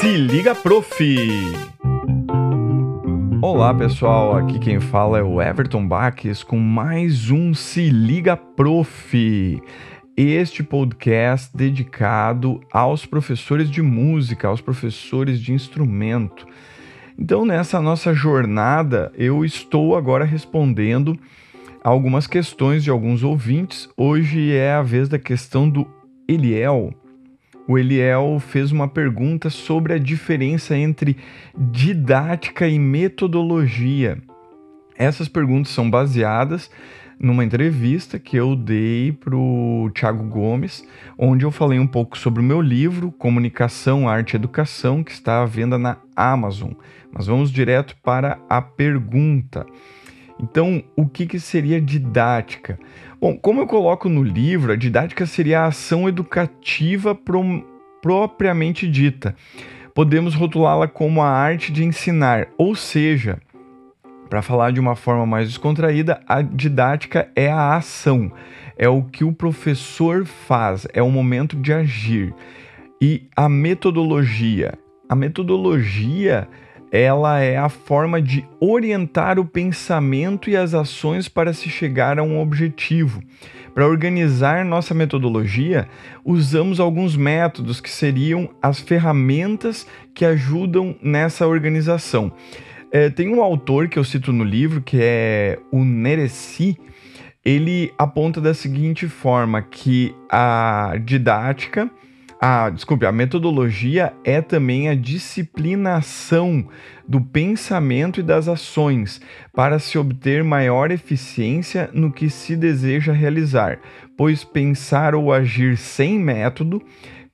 Se liga, prof! Olá pessoal, aqui quem fala é o Everton Baques com mais um Se Liga Prof. Este podcast dedicado aos professores de música, aos professores de instrumento. Então, nessa nossa jornada, eu estou agora respondendo algumas questões de alguns ouvintes. Hoje é a vez da questão do Eliel. O Eliel fez uma pergunta sobre a diferença entre didática e metodologia. Essas perguntas são baseadas numa entrevista que eu dei para o Thiago Gomes, onde eu falei um pouco sobre o meu livro Comunicação, Arte e Educação, que está à venda na Amazon. Mas vamos direto para a pergunta. Então, o que, que seria didática? Bom, como eu coloco no livro, a didática seria a ação educativa pro, propriamente dita. Podemos rotulá-la como a arte de ensinar, ou seja, para falar de uma forma mais descontraída, a didática é a ação, é o que o professor faz, é o momento de agir. E a metodologia, a metodologia ela é a forma de orientar o pensamento e as ações para se chegar a um objetivo. Para organizar nossa metodologia, usamos alguns métodos que seriam as ferramentas que ajudam nessa organização. É, tem um autor que eu cito no livro, que é o Nereci, ele aponta da seguinte forma que a didática a, desculpe, a metodologia é também a disciplinação do pensamento e das ações para se obter maior eficiência no que se deseja realizar, pois pensar ou agir sem método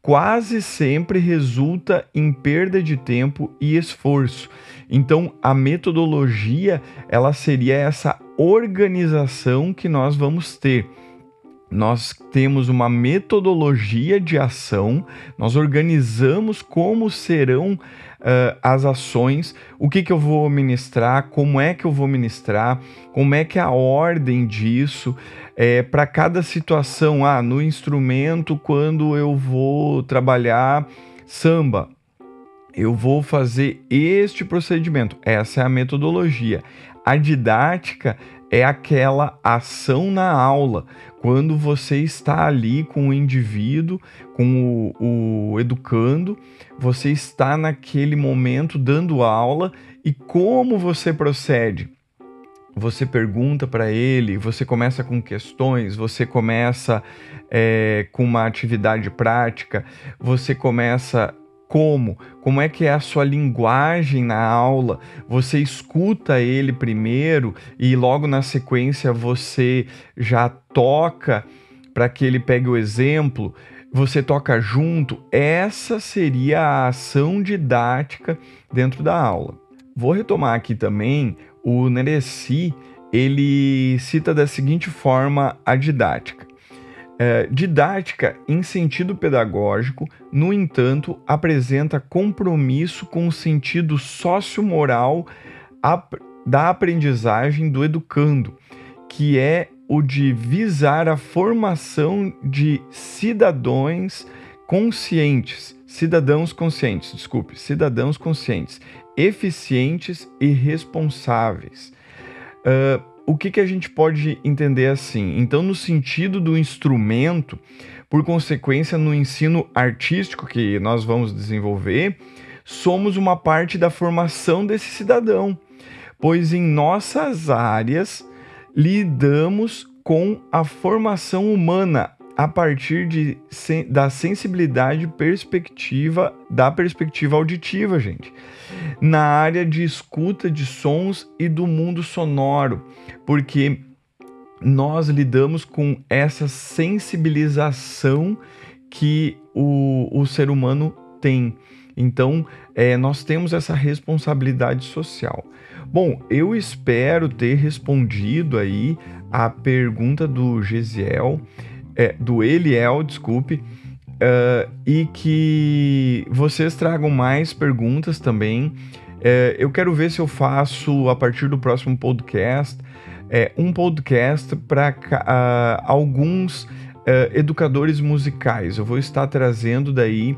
quase sempre resulta em perda de tempo e esforço. Então, a metodologia, ela seria essa organização que nós vamos ter nós temos uma metodologia de ação, nós organizamos como serão uh, as ações, o que, que eu vou ministrar, como é que eu vou ministrar, como é que é a ordem disso, é, para cada situação. Ah, no instrumento, quando eu vou trabalhar samba, eu vou fazer este procedimento. Essa é a metodologia. A didática é aquela ação na aula, quando você está ali com o indivíduo, com o, o educando, você está naquele momento dando aula e como você procede? Você pergunta para ele, você começa com questões, você começa é, com uma atividade prática, você começa como? Como é que é a sua linguagem na aula? Você escuta ele primeiro e logo na sequência você já toca para que ele pegue o exemplo? Você toca junto? Essa seria a ação didática dentro da aula. Vou retomar aqui também o Nereci, ele cita da seguinte forma a didática. É, didática em sentido pedagógico, no entanto, apresenta compromisso com o sentido sociomoral da aprendizagem do educando, que é o de visar a formação de cidadãos conscientes, cidadãos conscientes, desculpe, cidadãos conscientes, eficientes e responsáveis. Uh, o que, que a gente pode entender assim? Então, no sentido do instrumento, por consequência, no ensino artístico que nós vamos desenvolver, somos uma parte da formação desse cidadão, pois em nossas áreas lidamos com a formação humana a partir de, da sensibilidade perspectiva da perspectiva auditiva, gente. Na área de escuta de sons e do mundo sonoro, porque nós lidamos com essa sensibilização que o, o ser humano tem. Então, é, nós temos essa responsabilidade social. Bom, eu espero ter respondido aí a pergunta do Gesiel é, do Eliel, desculpe, uh, e que vocês tragam mais perguntas também. É, eu quero ver se eu faço, a partir do próximo podcast, é, um podcast para uh, alguns uh, educadores musicais. Eu vou estar trazendo daí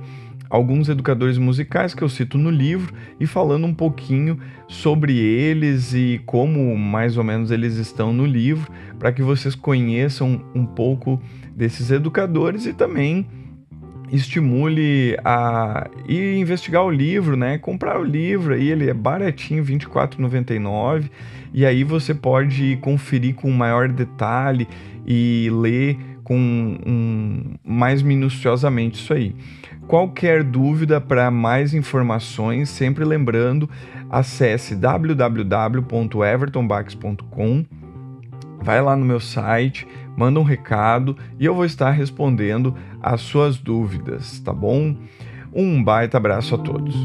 alguns educadores musicais que eu cito no livro e falando um pouquinho sobre eles e como mais ou menos eles estão no livro, para que vocês conheçam um pouco desses educadores e também estimule a ir investigar o livro, né? Comprar o livro aí, ele é baratinho, R$ 24,99, e aí você pode conferir com maior detalhe e ler com um, mais minuciosamente isso aí. Qualquer dúvida para mais informações, sempre lembrando, acesse www.evertonbax.com, vai lá no meu site, manda um recado e eu vou estar respondendo as suas dúvidas, tá bom? Um baita abraço a todos.